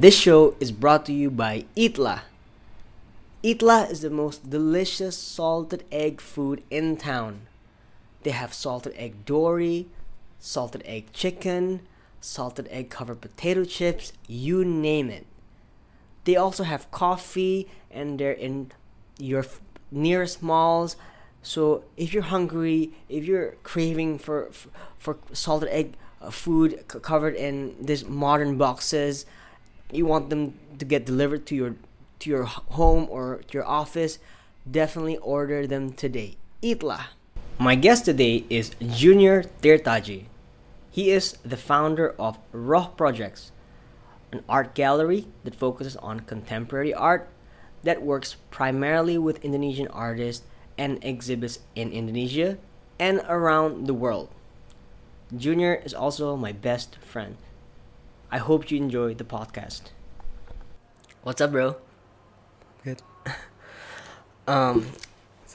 This show is brought to you by Itla. Itla is the most delicious salted egg food in town. They have salted egg dory, salted egg chicken, salted egg covered potato chips, you name it. They also have coffee and they're in your nearest malls. So if you're hungry, if you're craving for for, for salted egg uh, food covered in these modern boxes, you want them to get delivered to your to your home or to your office, definitely order them today. Itla. My guest today is Junior Tirtadji. He is the founder of ROH Projects, an art gallery that focuses on contemporary art that works primarily with Indonesian artists and exhibits in Indonesia and around the world. Junior is also my best friend. I hope you enjoy the podcast. What's up, bro? Good. Um,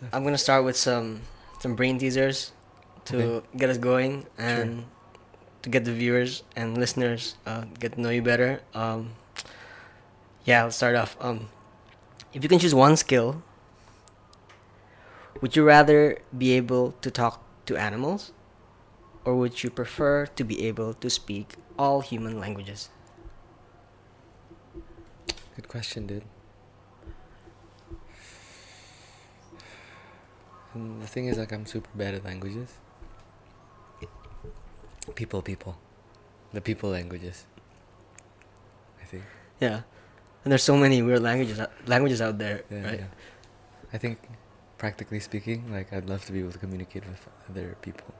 up? I'm gonna start with some some brain teasers to Okay. get us going and to get the viewers and listeners uh, get to know you better. Um, yeah, let's start off. Um, if you can choose one skill, would you rather be able to talk to animals, or would you prefer to be able to speak all human languages? Good question, dude. And the thing is, like, I'm super bad at languages. People, people. The people languages. I think. Yeah, and there's so many weird languages languages out there, Yeah, right? yeah. I think, practically speaking, like, I'd love to be able to communicate with other people.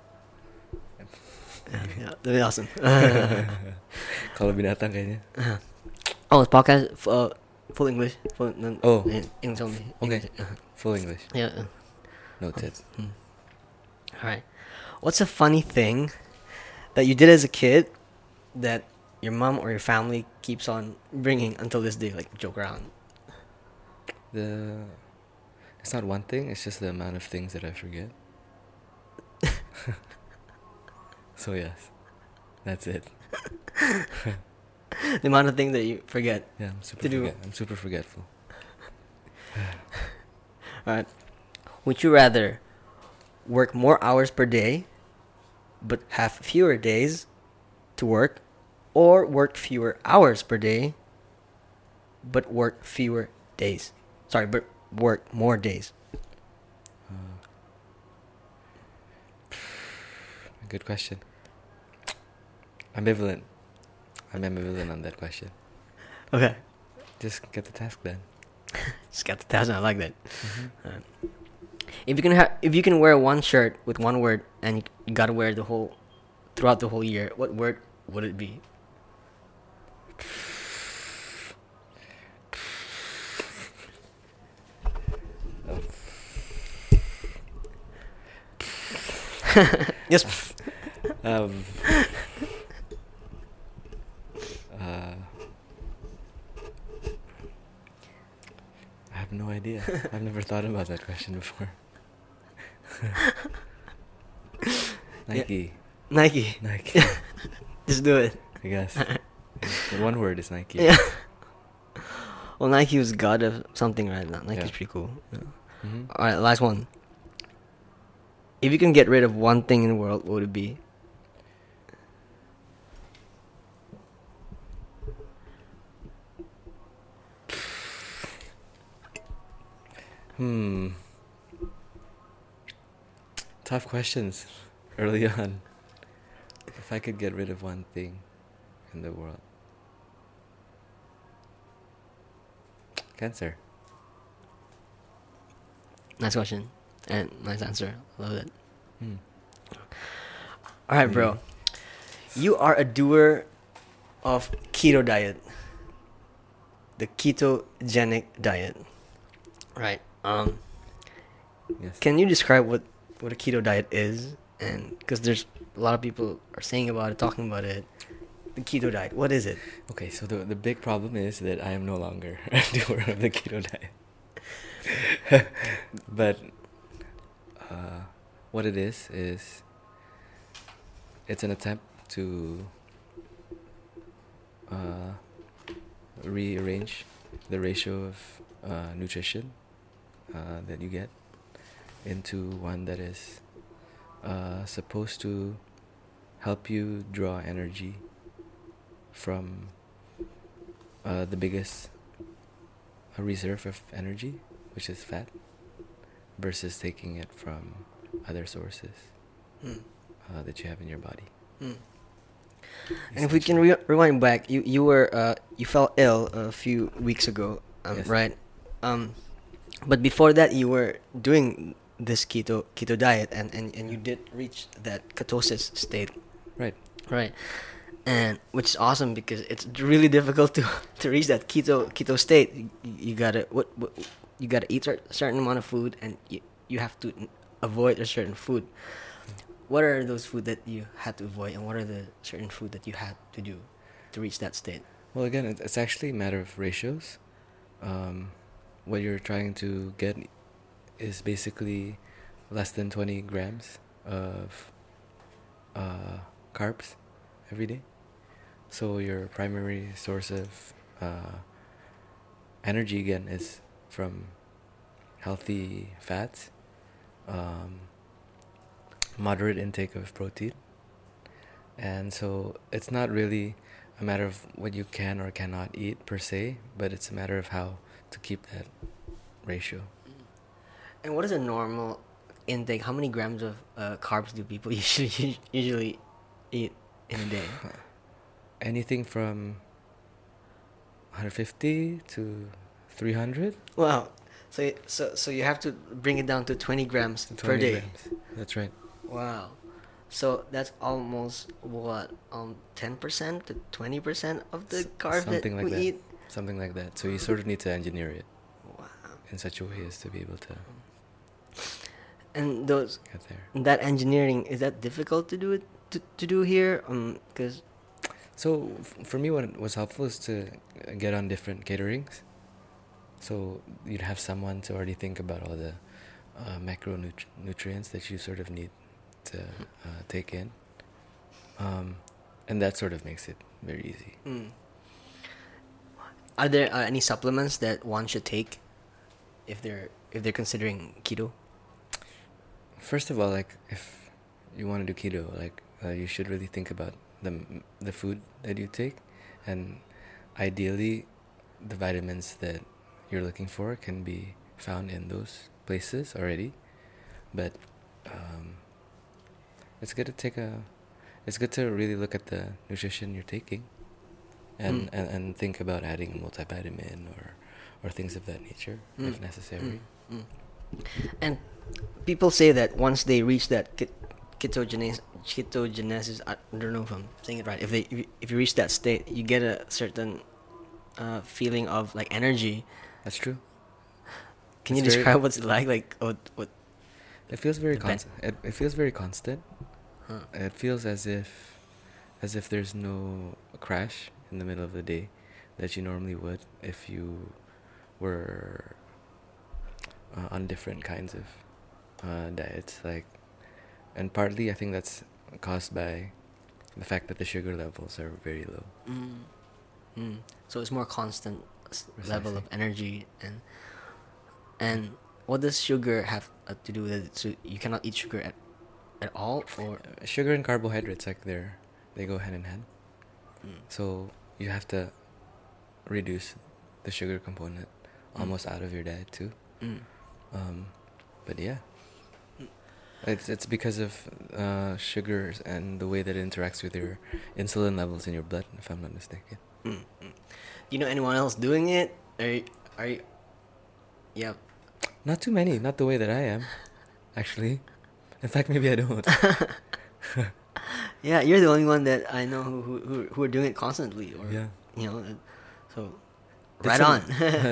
That'd be awesome. Kalau binatang kayaknya. oh, it's podcast uh, full English. Full, no, Oh. English only. Okay. English, Full English. yeah. uh, Noted. All right. What's a funny thing that you did as a kid that your mom or your family keeps on bringing until this day, like joke around? The. It's not one thing, it's just the amount of things that I forget. So, yes. That's it. the amount of things that you forget. Yeah, I'm super To do- I'm super forgetful. All right. Would you rather work more hours per day, but have fewer days to work, or work fewer hours per day, but work fewer days? Sorry, but work more days. Uh, good question. Ambivalent. I'm ambivalent on that question. Okay. Just get the task done. Just got the thousand. I like that. Mm-hmm. Alright. If you can have, if you can wear one shirt with one word, and you, you gotta wear the whole, throughout the whole year, what word would it be? Yes. Um, uh, I have no idea. I've never thought about that question before. Nike. Nike. Nike. Just do it. I guess. The one word is Nike. Yeah. Well, Nike was god of something right now. Nike's Yeah. pretty cool. Yeah. hmm All right, last one. If you can get rid of one thing in the world, what would it be? Hmm. Tough questions early on. If I could get rid of one thing in the world, cancer. Nice question and nice answer. Love it. Hmm. All right, bro. You are a doer of keto diet, the ketogenic diet. Right. Um. Yes. Can you describe what what a keto diet is? And because there's a lot of people are saying about it, talking about it. The keto diet. What is it? Okay, so the the big problem is that I am no longer a doer of the keto diet. but uh, what it is is it's an attempt to uh, rearrange the ratio of uh, nutrition uh, that you get into one that is uh, supposed to help you draw energy from uh, the biggest reserve of energy, which is fat, versus taking it from other sources Mm. uh, that you have in your body. Mm. And if we can re- rewind back, you you were uh, you fell ill a few weeks ago, um, Yes. right? Um, but before that, you were doing this keto keto diet, and, and, and you did reach that ketosis state, Right. right? And which is awesome because it's really difficult to to reach that keto keto state. You, you gotta what, what you gotta eat a certain amount of food, and you you have to avoid a certain food. What are those food that you had to avoid, and what are the certain food that you had to do to reach that state? Well, again, it's actually a matter of ratios. Um, what you're trying to get is basically less than 20 grams of uh, carbs every day. So your primary source of uh, energy again is from healthy fats, um, moderate intake of protein, and so it's not really a matter of what you can or cannot eat per se, but it's a matter of how to keep that ratio. And what is a normal intake? How many grams of uh, carbs do people usually usually eat in a day? Anything from 150 to 300 Wow. So so so you have to bring it down to twenty grams to per day. grams. That's right. Wow. So that's almost what um ten percent to twenty percent of the carbs that like we that. eat. Something like that. So you sort of need to engineer it Wow. in such a way as to be able to And those get there. that engineering is that difficult to do it to, to do here? Um, because So f- for me, what was helpful is to get on different caterings. So you'd have someone to already think about all the uh, macronutrients that you sort of need to uh, take in, um, and that sort of makes it very easy. Mm. Are there uh, any supplements that one should take if they're if they're considering keto? First of all, like if you want to do keto, like uh, you should really think about the the food that you take, and ideally, the vitamins that you're looking for can be found in those places already. But um, it's good to take a, it's good to really look at the nutrition you're taking, and Mm. and, and think about adding a multivitamin or or things of that nature if Mm. necessary. Mm, mm. And people say that once they reach that ke- ketogenesis, ketogenesis, I don't know if I'm saying it right. If they if you, reach that state, you get a certain uh, feeling of like energy. That's true. Can you It's very- describe what's it like? Like what what? It feels very constant. It, it feels very constant. Huh. It feels as if, as if there's no crash in the middle of the day, that you normally would if you were uh, on different kinds of uh, diets. Like, and partly I think that's caused by the fact that the sugar levels are very low. Mm. Mm. So it's more constant s- level of energy and and what does sugar have uh, to do with it? So you cannot eat sugar at at all, or sugar and carbohydrates, like they're they go hand in hand. Mm. So you have to reduce the sugar component Mm. almost out of your diet too. Mm. Um, but yeah, Mm. it's it's because of uh, sugars and the way that it interacts with your insulin levels in your blood, if I'm not mistaken. Mm, mm. Do you know anyone else doing it? Are you, are you? Yeah. Not too many, not the way that I am, actually. In fact, maybe I don't. Yeah, you're the only one that I know who who who, are doing it constantly, or yeah. you know, so Did right some-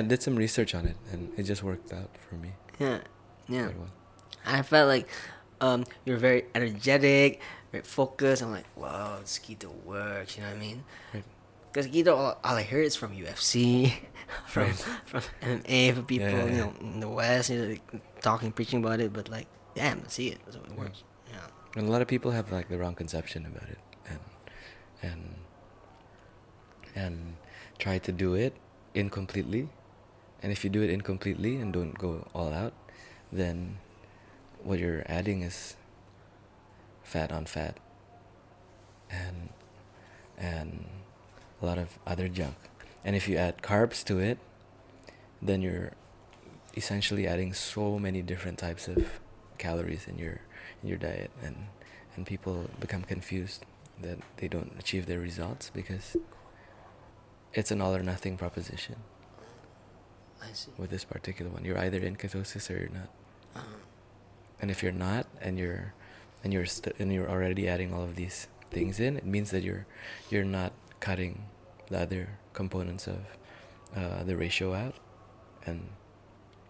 on. did some research on it, and it just worked out for me. yeah, yeah. well. I felt like um, you're very energetic, very focused. I'm like, wow, this keto works. You know what I mean? Right. Because keto, all, all I hear is from UFC, from Right. from MMA for people, yeah, you yeah. know, in the West, you know, like, talking, preaching about it. But like, damn, I see it. So it Yeah. works. And a lot of people have like the wrong conception about it, and and and try to do it incompletely. And if you do it incompletely and don't go all out, then what you're adding is fat on fat and and a lot of other junk. And if you add carbs to it, then you're essentially adding so many different types of calories in your your diet and and people become confused that they don't achieve their results because it's an all or nothing proposition I see. with this particular one. You're either in ketosis or you're not. Uh, And if you're not, and you're, and you're st- and you're already adding all of these things in, it means that you're, you're not cutting the other components of, uh, the ratio out, and,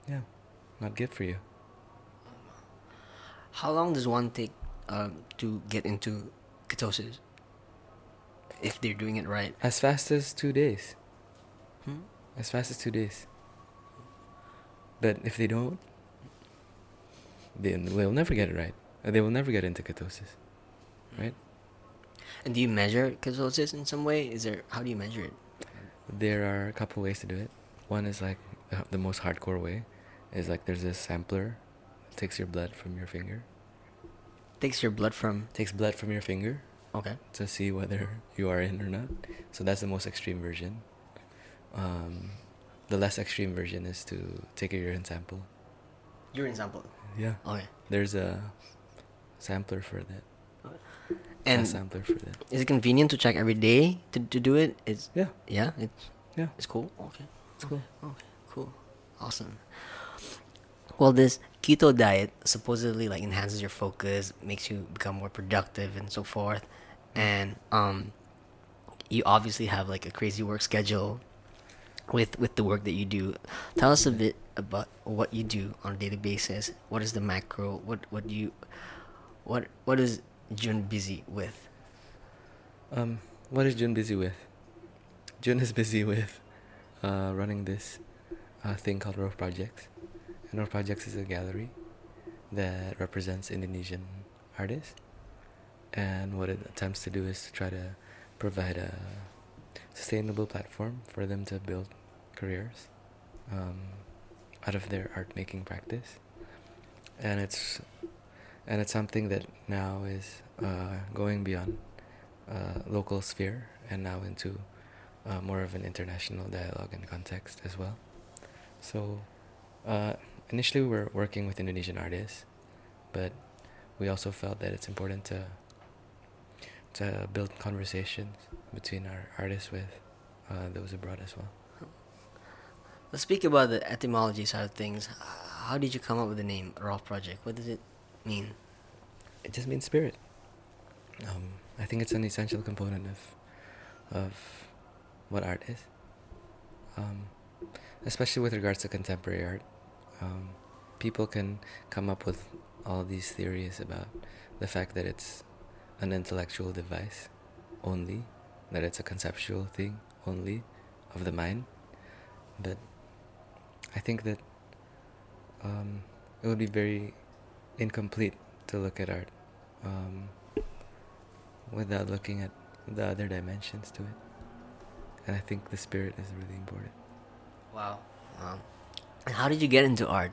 yeah, not good for you. How long does one take um, to get into ketosis? If they're doing it right. As fast as two days. Hmm? As fast as two days. But if they don't, then they will never get it right. Uh, They will never get into ketosis, right? And do you measure ketosis in some way? Is there how do you measure it? There are a couple ways to do it. One is like the- the most hardcore way, is like there's this sampler, takes your blood from your finger, Takes your blood from takes blood from your finger okay. to see whether you are in or not. So that's the most extreme version. Um, the less extreme version is to take a urine sample. Urine sample. Yeah. Okay. There's a sampler for that. And a sampler for that. is it convenient to check every day to, to do it? It's Yeah. yeah, it's Yeah. it's cool. Okay. It's cool. Okay, cool. Awesome. Well, this keto diet supposedly like enhances your focus, makes you become more productive and so forth. And um you obviously have like a crazy work schedule with with the work that you do. Tell us a bit about what you do on a daily basis. What is the macro? What what do you what what is June busy with? Um, what is Jun busy with? Jun is busy with uh, running this uh, thing called ROH Projects. ROH Projects is a gallery that represents Indonesian artists. And what it attempts to do is to try to provide a sustainable platform for them to build careers um, out of their art making practice. And it's and it's something that now is uh, going beyond uh, local sphere and now into uh, more of an international dialogue and context as well. So, uh, initially we were working with Indonesian artists, but we also felt that it's important to to build conversations between our artists with uh, those abroad as well. Let's speak about the etymology side of things. How did you come up with the name ROH Project? What does it mean? It just means spirit. Um, I think it's an essential component of of what art is, um, especially with regards to contemporary art. Um, people can come up with all these theories about the fact that it's an intellectual device only, that it's a conceptual thing only of the mind, but I think that um, it would be very incomplete to look at art um, without looking at the other dimensions to it. And I think the spirit is really important. Wow. Um, and how did you get into art?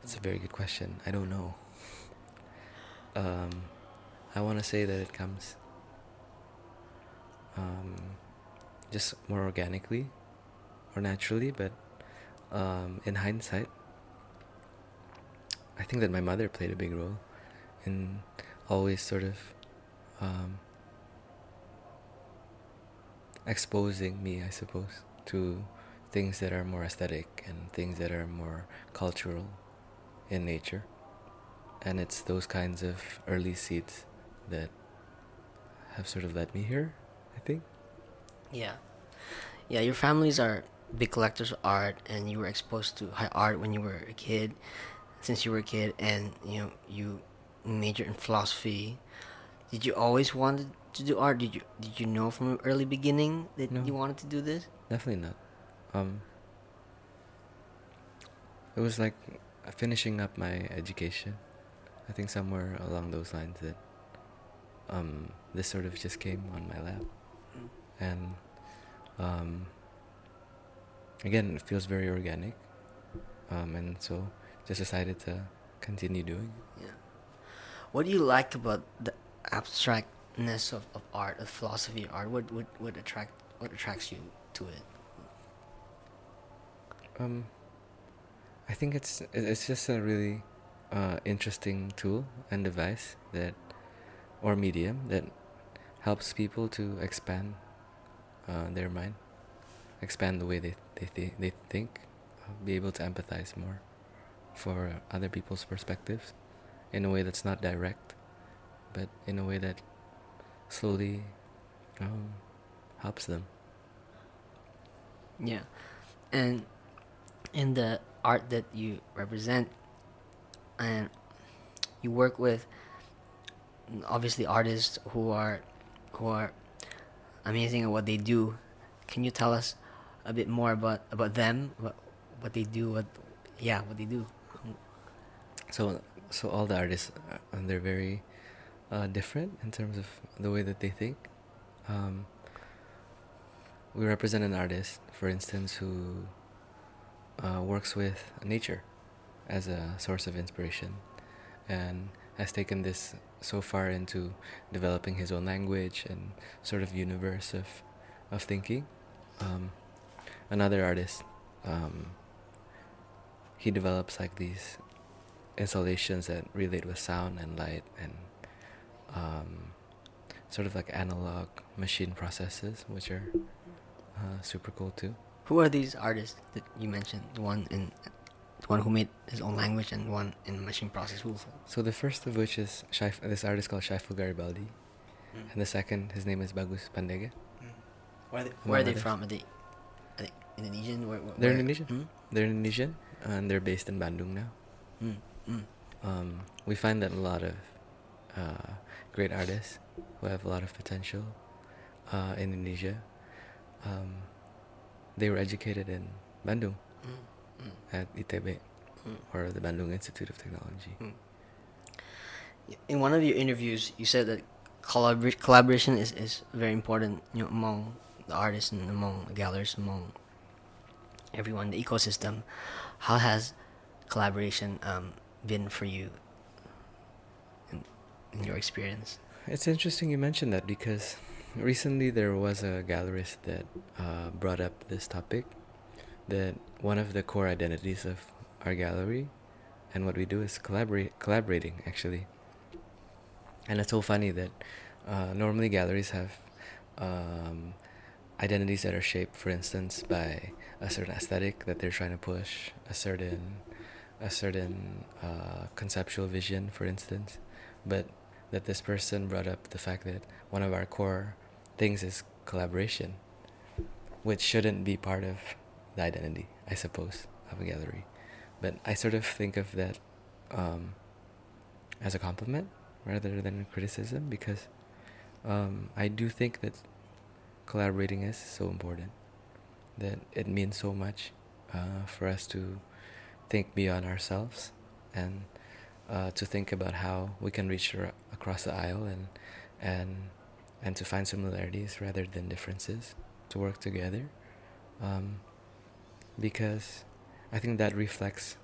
That's a very good question. I don't know. Um, I want to say that it comes um, just more organically or naturally, but um, in hindsight, I think that my mother played a big role in always sort of um, exposing me, I suppose, to things that are more aesthetic and things that are more cultural in nature. And it's those kinds of early seeds that have sort of led me here, I think. Yeah. Yeah, your families are big collectors of art and you were exposed to high art when you were a kid since you were a kid and you know you majored in philosophy. Did you always wanted to do art? Did you did you know from an early beginning that No. you wanted to do this? Definitely not. Um, it was like finishing up my education. I think somewhere along those lines that um, this sort of just came on my lap, and um, again, it feels very organic, um, and so just decided to continue doing it. Yeah. What do you like about the abstractness of, of art, of philosophy of art? What what what attract what attracts you to it? Um, I think it's it's just a really uh, interesting tool and device that, or medium that helps people to expand uh, their mind, expand the way they they th- they think, uh, be able to empathize more for other people's perspectives, in a way that's not direct, but in a way that slowly um, helps them. Yeah, and in the art that you represent, and you work with obviously artists who are who are amazing at what they do. Can you tell us a bit more about about them, what what they do, what yeah, what they do? So, so all the artists, uh, they're very uh, different in terms of the way that they think. Um, we represent an artist, for instance, who uh, works with nature as a source of inspiration, and has taken this so far into developing his own language and sort of universe of of thinking. Um, another artist, um, he develops like these installations that relate with sound and light and um, sort of like analog machine processes, which are uh, super cool too. Who are these artists that you mentioned? The one in the one who made his own language and one in machine process. Who? So the first of which is Shaif, this artist called Syaiful Garibaldi, and the second, his name is Bagus Pandega. Where are they, where are they from? Are they, are they Indonesian? Where, where, They're Indonesian. Hmm? They're Indonesian, and they're based in Bandung now. Mm, mm. Um, we find that a lot of uh, great artists who have a lot of potential uh, in Indonesia, um, they were educated in Bandung Mm, mm, at ITB mm. or the Bandung Institute of Technology. Mm. In one of your interviews, you said that collabor- collaboration is, is very important you know, among the artists and among the galleries, among everyone, the ecosystem. How has collaboration um, been for you in, in your experience? It's interesting you mentioned that because recently there was a gallerist that uh, brought up this topic that one of the core identities of our gallery and what we do is collaborate collaborating actually. And it's so funny that uh, normally galleries have um, identities that are shaped for instance by a certain aesthetic that they're trying to push a certain a certain uh, conceptual vision for instance. But that this person brought up the fact that one of our core things is collaboration, which shouldn't be part of the identity, I suppose, of a gallery. But I sort of think of that um, as a compliment rather than a criticism because um, I do think that collaborating is so important, that it means so much uh, for us to think beyond ourselves and uh, to think about how we can reach across the aisle and and and to find similarities rather than differences to work together. Um, because I think that reflects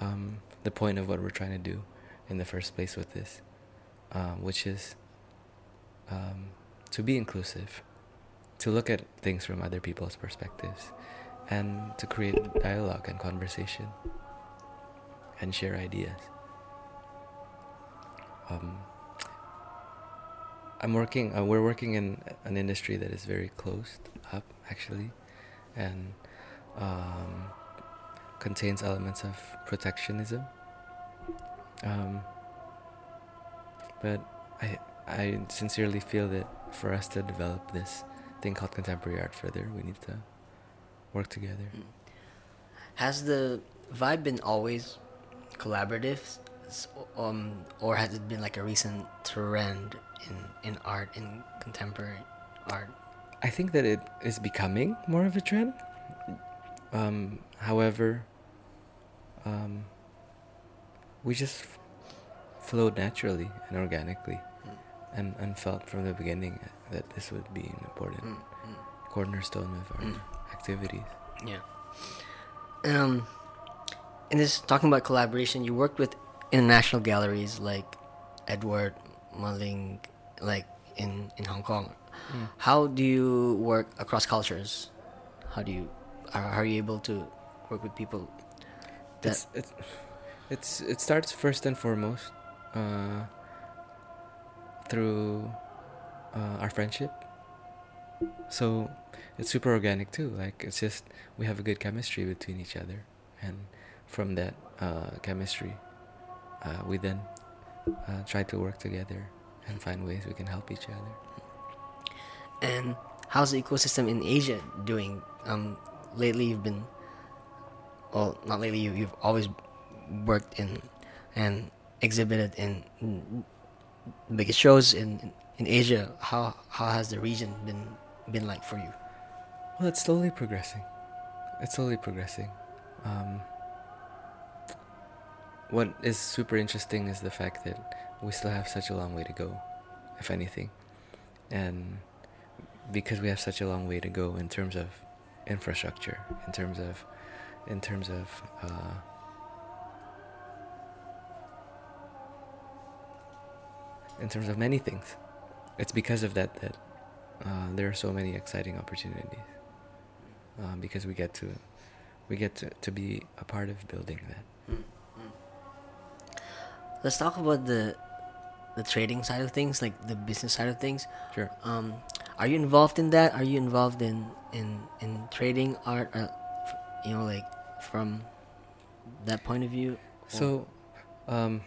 um, the point of what we're trying to do in the first place with this um, which is um, to be inclusive to look at things from other people's perspectives and to create dialogue and conversation and share ideas um, I'm working. Uh, we're working in an industry that is very closed up, actually, and um, contains elements of protectionism. Um, but I, I sincerely feel that for us to develop this thing called contemporary art further, we need to work together. Mm. Has the vibe been always collaborative, um, or has it been like a recent trend in, in art, in contemporary art? I think that it is becoming more of a trend. Um, however, um, we just f- flowed naturally and organically, Mm. and, and felt from the beginning that this would be an important Mm, mm. cornerstone of our Mm. activities. Yeah. Um, and this talking about collaboration, you worked with international galleries like Edouard Malingue, like in in Hong Kong. Mm. How do you work across cultures? How do you are, are you able to work with people that It's, it's it's it starts first and foremost uh, through uh, our friendship. So it's super organic too. Like it's just we have a good chemistry between each other, and from that uh, chemistry, uh, we then uh, try to work together and find ways we can help each other. and how's the ecosystem in Asia doing? Um, lately you've been, well, not lately. You, you've always worked in and exhibited in, in biggest shows in in Asia. How how has the region been been like for you? Well, it's slowly progressing. It's slowly progressing. Um, what is super interesting is the fact that we still have such a long way to go, if anything. And because we have such a long way to go in terms of infrastructure, in terms of, in terms of, uh, in terms of many things, it's because of that that uh, there are so many exciting opportunities um, because we get to we get to, to be a part of building that Let's talk about the the trading side of things, like the business side of things. sure Um, are you involved in that? Are you involved in in in trading art? Uh, f- you know, like from that point of view. so um,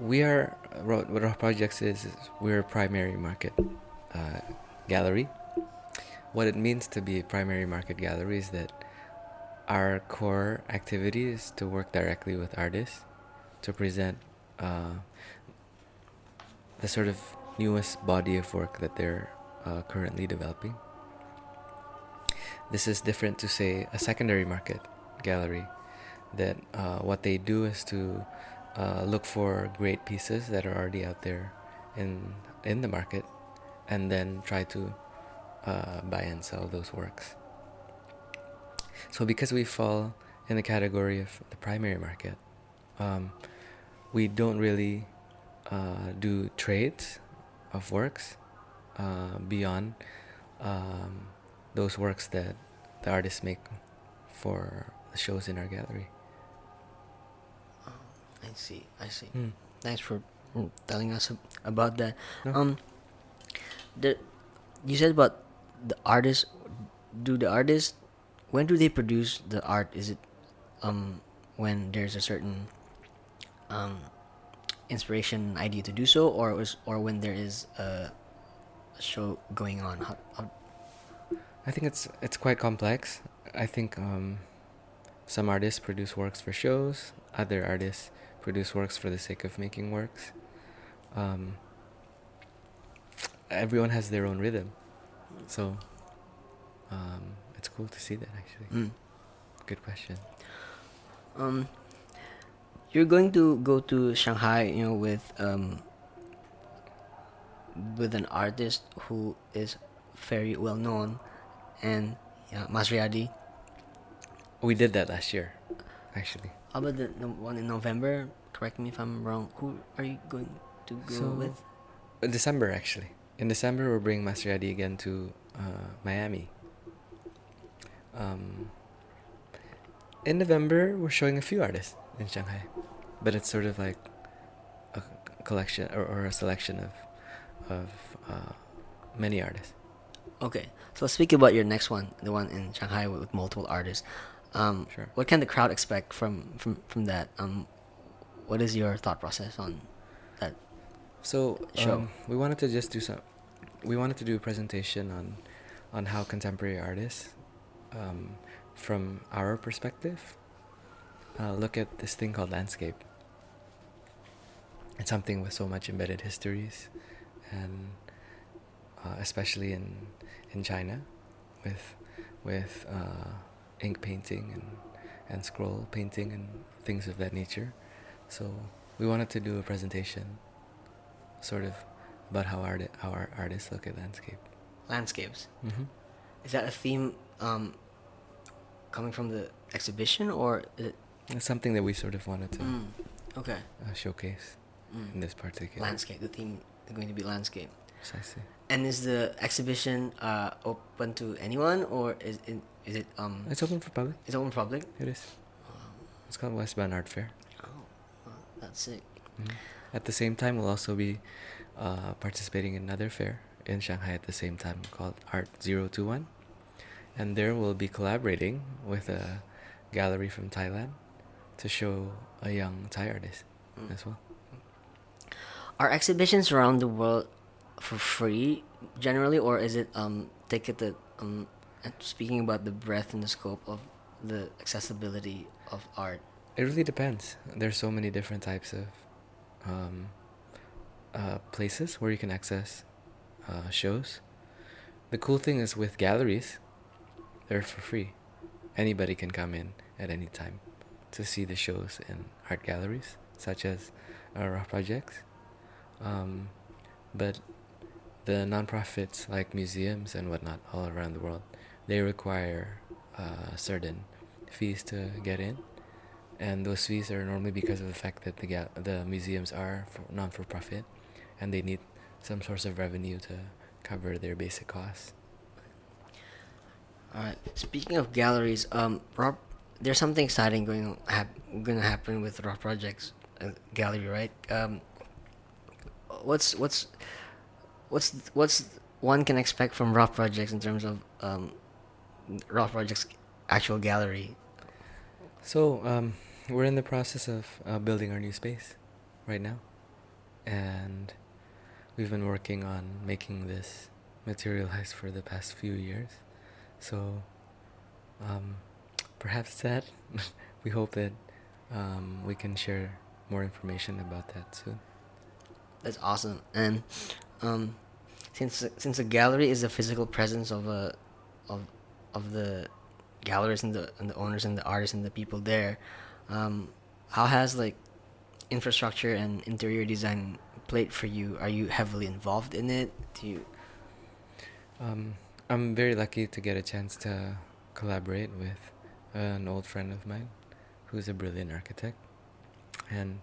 we are what what ROH Projects is, is we're a primary market uh, gallery what it means to be a primary market gallery is that our core activity is to work directly with artists to present uh, the sort of newest body of work that they're uh, currently developing. This is different to say a secondary market gallery, that uh, what they do is to uh, look for great pieces that are already out there in in the market, and then try to uh, buy and sell those works. So because we fall in the category of the primary market, um, we don't really uh, do trades of works uh, beyond um, those works that the artists make for the shows in our gallery. I see. I see. Mm. Thanks for mm, telling us about that. No. Um, the you said about the artists. Do the artists when do they produce the art? Is it um when there's a certain um inspiration idea to do so, or or when there is a, a show going on? How, how, I think it's it's quite complex. I think um, some artists produce works for shows. Other artists produce works for the sake of making works. Um, everyone has their own rhythm, so um, it's cool to see that. Actually, Mm. good question. Um, you're going to go to Shanghai, you know, with um, with an artist who is very well known, and yeah, Masriadi. We did that last year, actually. How about the, the one in November? Correct me if I'm wrong. Who are you going to go So- with? December, actually. In December, we're bringing Masriadi again to uh, Miami. Um, in November, we're showing a few artists in Shanghai, but it's sort of like a collection or, or a selection of of uh, many artists. Okay, so let's speak about your next one, the one in Shanghai with, with multiple artists. Um, Sure. What can the crowd expect from from from that? Um, what is your thought process on that? So um, we wanted to just do some. We wanted to do a presentation on, on how contemporary artists, um, from our perspective, uh, look at this thing called landscape. It's something with so much embedded histories, and uh, especially in in China, with with uh, ink painting and and scroll painting and things of that nature. So we wanted to do a presentation sort of about how art how our artists look at landscape. Landscapes. Mm-hmm. Is that a theme um, coming from the exhibition, or it It's something that we sort of wanted to Mm, okay? uh, showcase Mm. in this particular Landscape. The theme is going to be landscape. Precisely. And is the exhibition uh, open to anyone, or is it is it um It's open for public. is it open public? It is. It's called West Bund Art Fair. Oh, that's sick. Mhm. At the same time, we'll also be uh, participating in another fair in Shanghai at the same time called Art 021. And there we'll be collaborating with a gallery from Thailand to show a young Thai artist Mm. as well. Are exhibitions around the world for free generally, or is it um ticketed? Um, speaking about the breadth and the scope of the accessibility of art. It really depends. There's so many different types of um, uh, places where you can access uh, shows. The cool thing is with galleries, they're for free. Anybody can come in at any time to see the shows in art galleries, such as uh, ROH Projects. Um, but the nonprofits like museums and whatnot all around the world, they require uh, certain fees to get in and those fees are normally because of the fact that the ga- the museums are for non for profit, and they need some source of revenue to cover their basic costs. All right. Speaking of galleries, um, Rob, there's something exciting going hap- going to happen with ROH Projects uh, Gallery, right? Um, what's what's what's what's one can expect from ROH Projects in terms of um, ROH Projects actual gallery? So um, we're in the process of uh, building our new space right now, and we've been working on making this materialize for the past few years. So um, perhaps that we hope that um, we can share more information about that soon. That's awesome. And um, since since a gallery is a physical presence of a of of the galleries and the and the owners and the artists and the people there, um, how has like infrastructure and interior design played for you? Are you heavily involved in it? Do you? Um, I'm very lucky to get a chance to collaborate with an old friend of mine who's a brilliant architect. And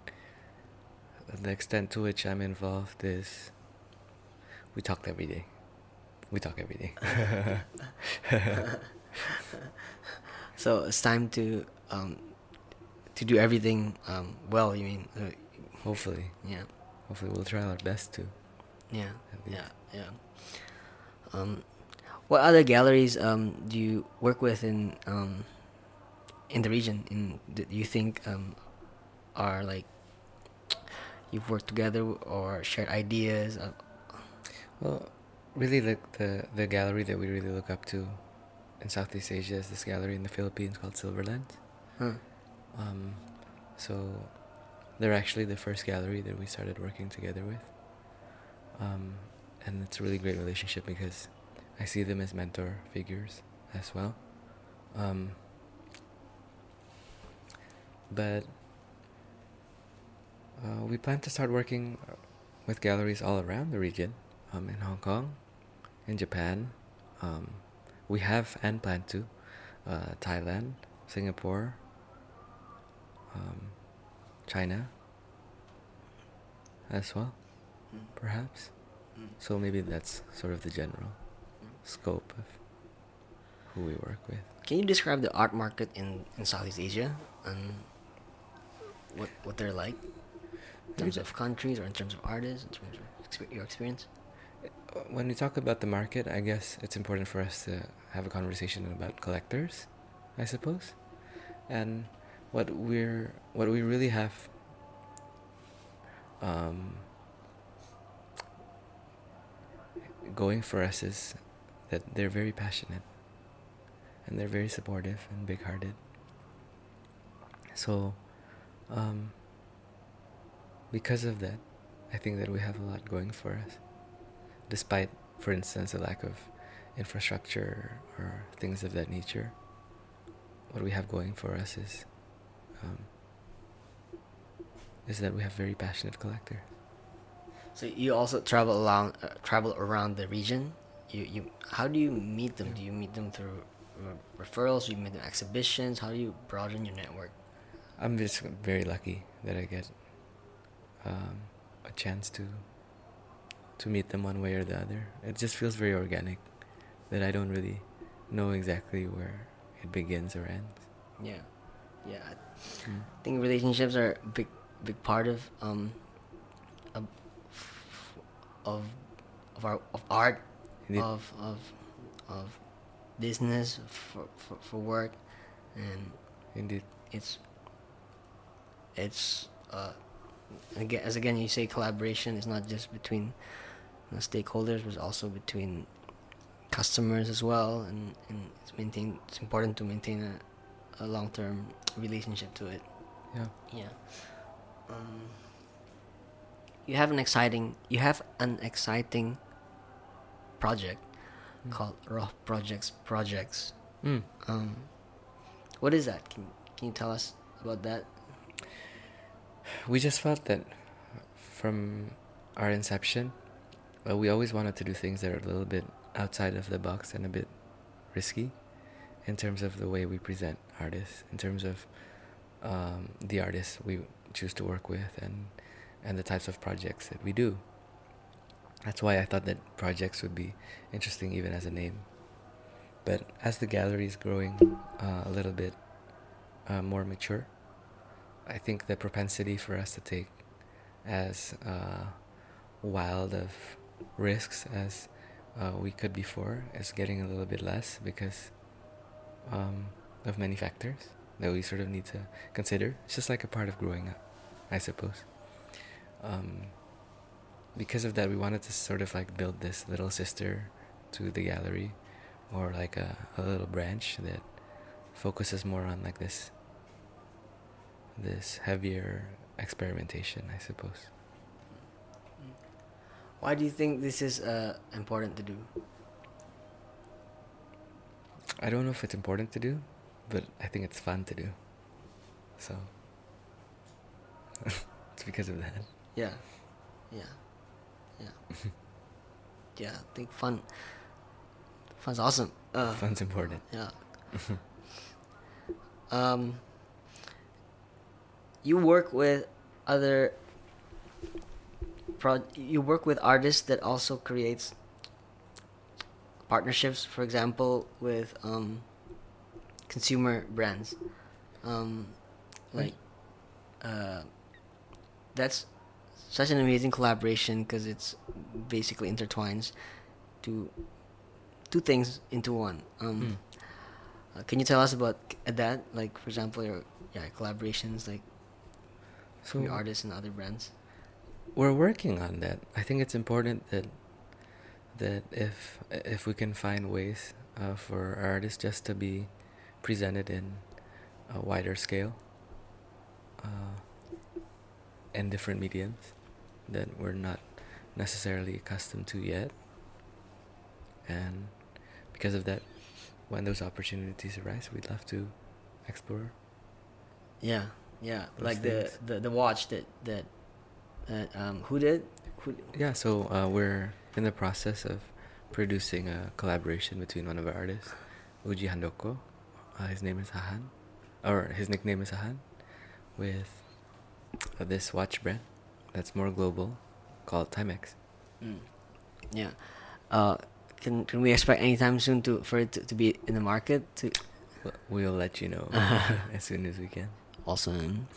the extent to which I'm involved is we talk every day. We talk every day. So it's time to um, to do everything um, well. You mean? Uh, hopefully, yeah. hopefully we'll try our best to. Yeah, yeah, yeah. Um, what other galleries um, do you work with in um, in the region? In that you think um, are like you've worked together or shared ideas? Uh, Well, really, like the the gallery that we really look up to in Southeast Asia is this gallery in the Philippines called Silverlens. huh. Um, so they're actually the first gallery that we started working together with. Um, and it's a really great relationship because I see them as mentor figures as well. Um, but uh, we plan to start working with galleries all around the region, um, in Hong Kong, in Japan. Um, we have and plan to uh, Thailand, Singapore, um, China as well, Mm. perhaps. Mm. So maybe that's sort of the general. Scope of who we work with. Can you describe the art market in, in Southeast Asia and what what they're like in terms of countries or in terms of artists, in terms of your experience? Uh, When we talk about the market, I guess it's important for us to have a conversation about collectors, I suppose. And what we're what we really have um, going for us is that they're very passionate and they're very supportive and big-hearted. So, um, because of that, I think that we have a lot going for us despite, for instance, a lack of infrastructure or things of that nature, what we have going for us is um, is that we have very passionate collectors. So you also travel along, uh, travel around the region. You you how do you meet them? Do you meet them through uh, referrals? Do you meet them exhibitions? How do you broaden your network? I'm just very lucky that I get um, a chance to to meet them one way or the other. It just feels very organic that I don't really know exactly where it begins or ends. Yeah, yeah. I Mm. think relationships are a big big part of um of of, of our of art Indeed. of of of business for, for for work and Indeed. it's it's uh again as again you say collaboration is not just between know, stakeholders but also between customers as well and, and it's maintain it's important to maintain a, a long term relationship to it Yeah. yeah um, you have an exciting you have an exciting project Mm. called ROH Projects projects Mm. um, what is that? Can Can you tell us about that? We just felt that from our inception, well, we always wanted to do things that are a little bit outside of the box and a bit risky in terms of the way we present artists, in terms of um, the artists we choose to work with, and and the types of projects that we do. That's why I thought that projects would be interesting even as a name. But as the gallery is growing uh, a little bit uh, more mature, I think the propensity for us to take as uh, wild of risks as uh, we could before is getting a little bit less because um, of many factors that we sort of need to consider. It's just like a part of growing up, I suppose. Um, because of that, we wanted to sort of like build this little sister to the gallery, or like a, a little branch that focuses more on like this this heavier experimentation, I suppose. Why do you think this is uh, important to do? I don't know if it's important to do, but I think it's fun to do. So it's because of that. Yeah, yeah, yeah, yeah. I think fun. Fun's awesome. Uh, Fun's important. Yeah. um, you work with other pro. You work with artists that also creates partnerships. For example, with um, consumer brands. Um, like, uh, that's such an amazing collaboration because it's basically intertwines two two things into one. Um, Mm. uh, can you tell us about that? Like, for example, your yeah collaborations like So your artists and other brands. we're working on that. I think it's important that that if if we can find ways uh, for artists just to be presented in a wider scale, uh, in different mediums that we're not necessarily accustomed to yet, and because of that, when those opportunities arise, we'd love to explore. Yeah, yeah. Like the, things. the the watch that that that um who did who Yeah, so uh, we're in the process of producing a collaboration between one of our artists, Uji Handoko. Uh, his name is Hahan, or his nickname is Hahan, with uh, this watch brand that's more global called Timex. Mm. Yeah. Uh, can can we expect anytime soon to for it to, to be in the market? To We'll- let you know as soon as we can. awesome.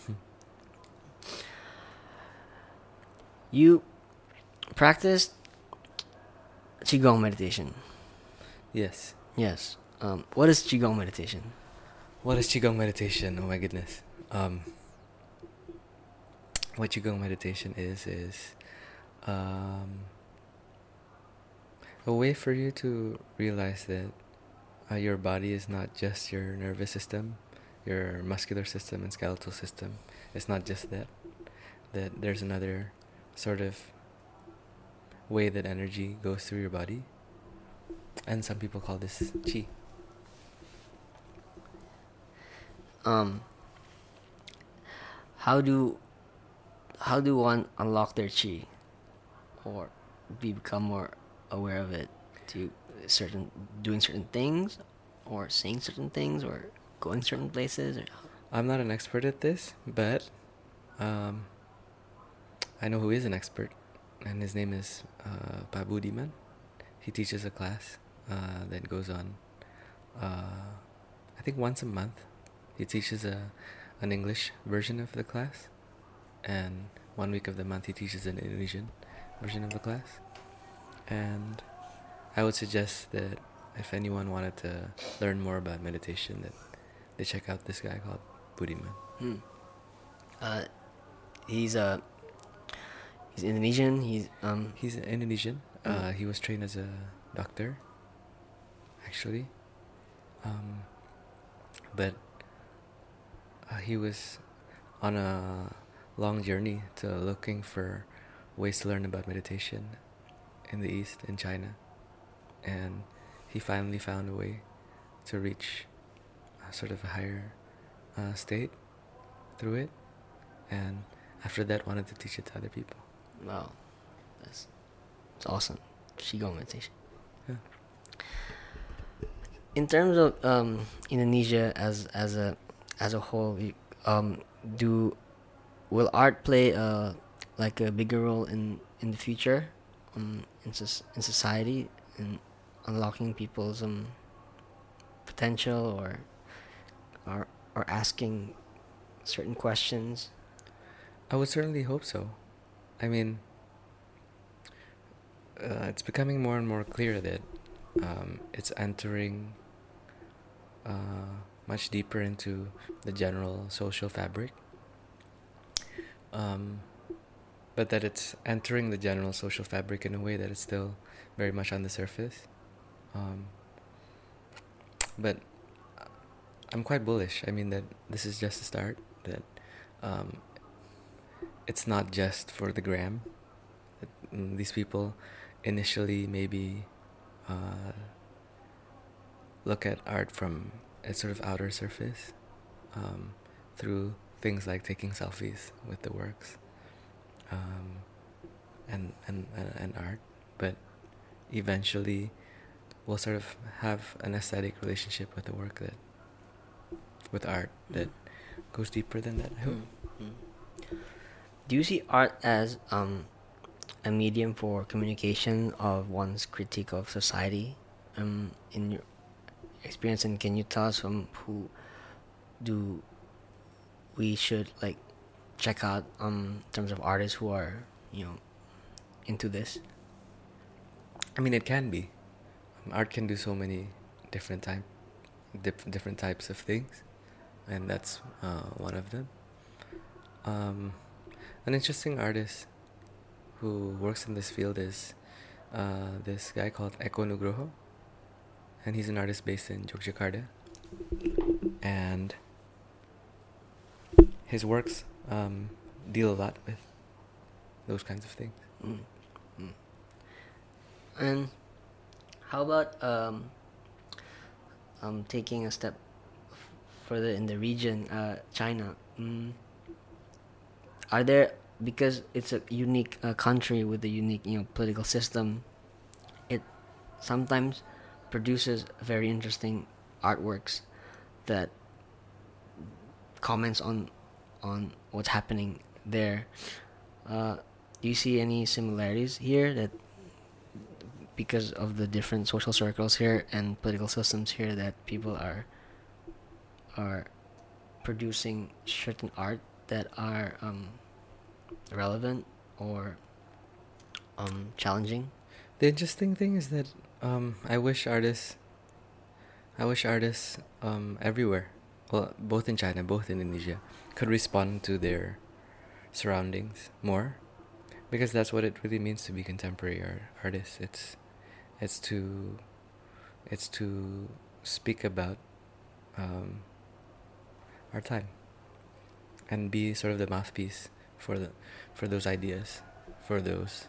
you practiced qigong meditation. Yes. Yes. Um, what is qigong meditation? What is Qigong meditation? Oh my goodness. Um, what Qigong meditation is, is um, a way for you to realize that uh, your body is not just your nervous system, your muscular system and skeletal system. It's not just that. That there's another sort of way that energy goes through your body. And some people call this chi. Um, how do how do one unlock their chi? or you become more aware of it to certain doing certain things or saying certain things or going certain places or I'm not an expert at this, but um, I know who is an expert, and his name is uh, Pak Budiman. He teaches a class uh, that goes on, uh, I think once a month. He teaches a an English version of the class, and one week of the month he teaches an Indonesian version of the class. And I would suggest that if anyone wanted to learn more about meditation, that they check out this guy called Budiman. Hmm. Uh, he's a he's Indonesian. He's um He's an Indonesian. Mm. Uh, he was trained as a doctor, actually. Um, but uh, he was on a long journey to looking for ways to learn about meditation in the East, in China. And he finally found a way to reach a sort of a higher uh, state through it. And after that, wanted to teach it to other people. wow, that's that's awesome. Qigong meditation. Yeah. In terms of um, Indonesia as as a as a whole, um, do will art play uh, like a bigger role in in the future, um, in in society, in unlocking people's um potential or or or asking certain questions. I would certainly hope so. I mean, uh, it's becoming more and more clear that um, it's entering uh, much deeper into the general social fabric. Um, but that it's entering the general social fabric in a way that it's still very much on the surface. Um, but I'm quite bullish. I mean that this is just a start. That um, it's not just for the gram. These people initially maybe uh, look at art from its sort of outer surface um, through things like taking selfies with the works um, and, and, and, and art. But eventually, we'll sort of have an aesthetic relationship with the work that, with art that goes deeper than that. Mm. Do you see art as um, a medium for communication of one's critique of society? Um, in your experience, and can you tell us from who do we should like check out um, in terms of artists who are you know into this? I mean, it can be. Art can do so many different type, different types of things, and that's uh, one of them. Um, an interesting artist who works in this field is uh, this guy called Eko Nugroho, and he's an artist based in Yogyakarta, and his works um, deal a lot with those kinds of things. Mm. Mm. And how about um, um, taking a step f- further in the region, uh, China? Mm. Are there because it's a unique uh, country with a unique you know political system? It sometimes produces very interesting artworks that comments on on what's happening there. Uh, do you see any similarities here that because of the different social circles here and political systems here that people are are producing certain art that are um, relevant or um, challenging? The interesting thing is that um, I wish artists, I wish artists um, everywhere, well, both in China, both in Indonesia, could respond to their surroundings more, because that's what it really means to be contemporary art, artists. It's, it's to, it's to speak about um, our time, and be sort of the mouthpiece for the, for those ideas, for those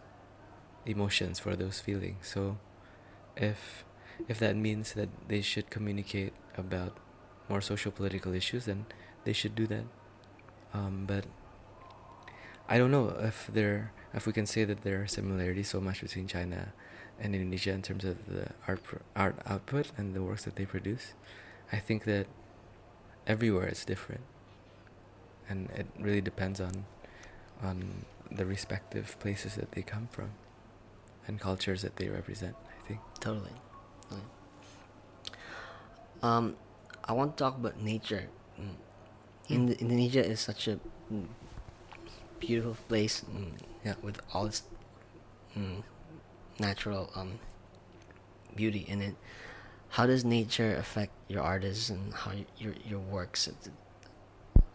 emotions for those feelings so if if that means that they should communicate about more social political issues then they should do that um, but i don't know if they're if we can say that there are similarities so much between China and Indonesia in terms of the art art output and the works that they produce, I think that everywhere is different, and it really depends on on the respective places that they come from and cultures that they represent. I think. Totally. totally. Um, I want to talk about nature. Mm. Ind- Indonesia is such a mm, beautiful place. Mm, Yeah. With all its mm, natural um, beauty in it. How does nature affect your artists and how your your works?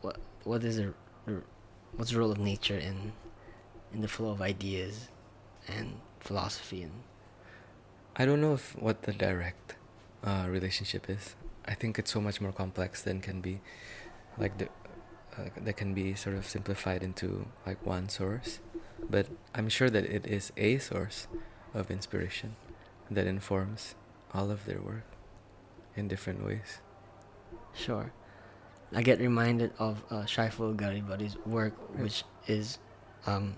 What what is the the- what's the role of nature in in the flow of ideas and philosophy and I don't know if what the direct uh, relationship is. I think it's so much more complex than can be, like the, uh, that can be sort of simplified into like one source. But I'm sure that it is a source of inspiration that informs all of their work in different ways. Sure. I get reminded of uh, Syaiful Garibaldi's work, Right. which is um,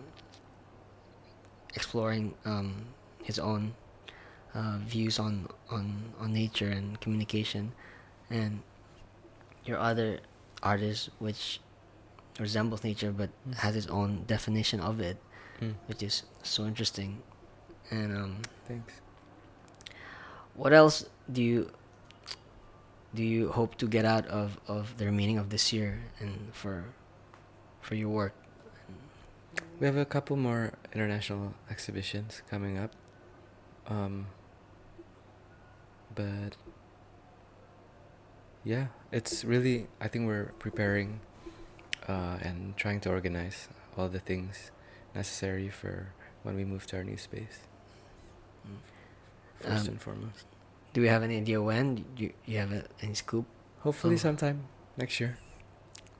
exploring um, his own uh, views on, on, on nature and communication, and your other artist, which resembles nature but Mm. has its own definition of it, Mm. which is so interesting. And um, Thanks. what else do you do you hope to get out of, of the remaining of this year and for for your work? We have a couple more international exhibitions coming up. Um, but yeah, it's really, I think we're preparing uh, and trying to organize all the things necessary for when we move to our new space. First Um, and foremost. Do we have any idea when? Do you, you have a, any scoop? Hopefully, sometime next year,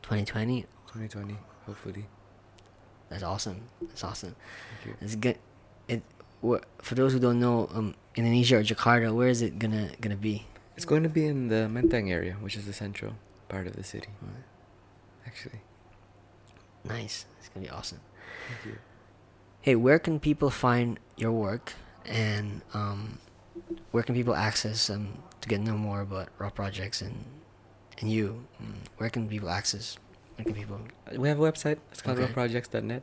2020. 2020. Hopefully. That's awesome. That's awesome. Thank you. It's good. It for those who don't know, um, Indonesia or Jakarta, where is it gonna gonna be? It's going to be in the Menteng area, which is the central part of the city, actually. Nice. It's gonna be awesome. Thank you. Hey, where can people find your work, and um, where can people access um to get to know more about ROH Projects and and you? Mm, where can people access? Where can people? We have a website. It's called Okay. rohprojects.net.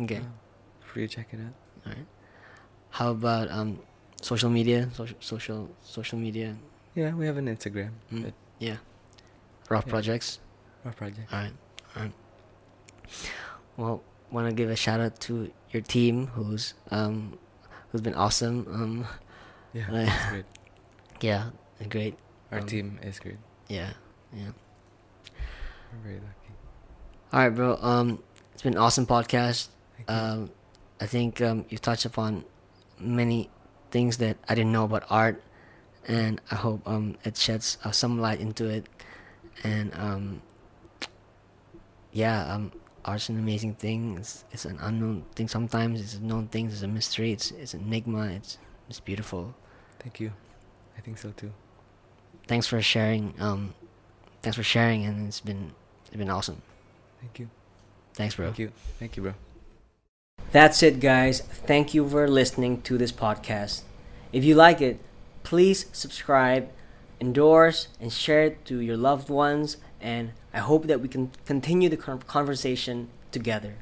Okay. Uh, free to check it out. All right. How about um, social media? Social social social media. Yeah, we have an Instagram. Mm. at Yeah. Rough Yeah. projects. Rough projects. All right. All right. Well, want to give a shout out to your team, who's um, who's been awesome. Um, Yeah, Uh, that's great. yeah, great. Our um, team is great. Yeah, yeah. We're very lucky. All right, bro. Um, it's been an awesome podcast. Um, I think um, you touched upon many things that I didn't know about art, and I hope um, it sheds uh, some light into it. And um, yeah, um, art's an amazing thing. It's it's an unknown thing sometimes. It's a known thing. It's a mystery. It's it's an enigma. It's it's beautiful. Thank you. I think so too. Thanks for sharing. Um, thanks for sharing, and it's been it's been awesome. Thank you. Thanks, bro. Thank you. Thank you, bro. That's it, guys. Thank you for listening to this podcast. If you like it, please subscribe, endorse, and share it to your loved ones. And I hope that we can continue the conversation together.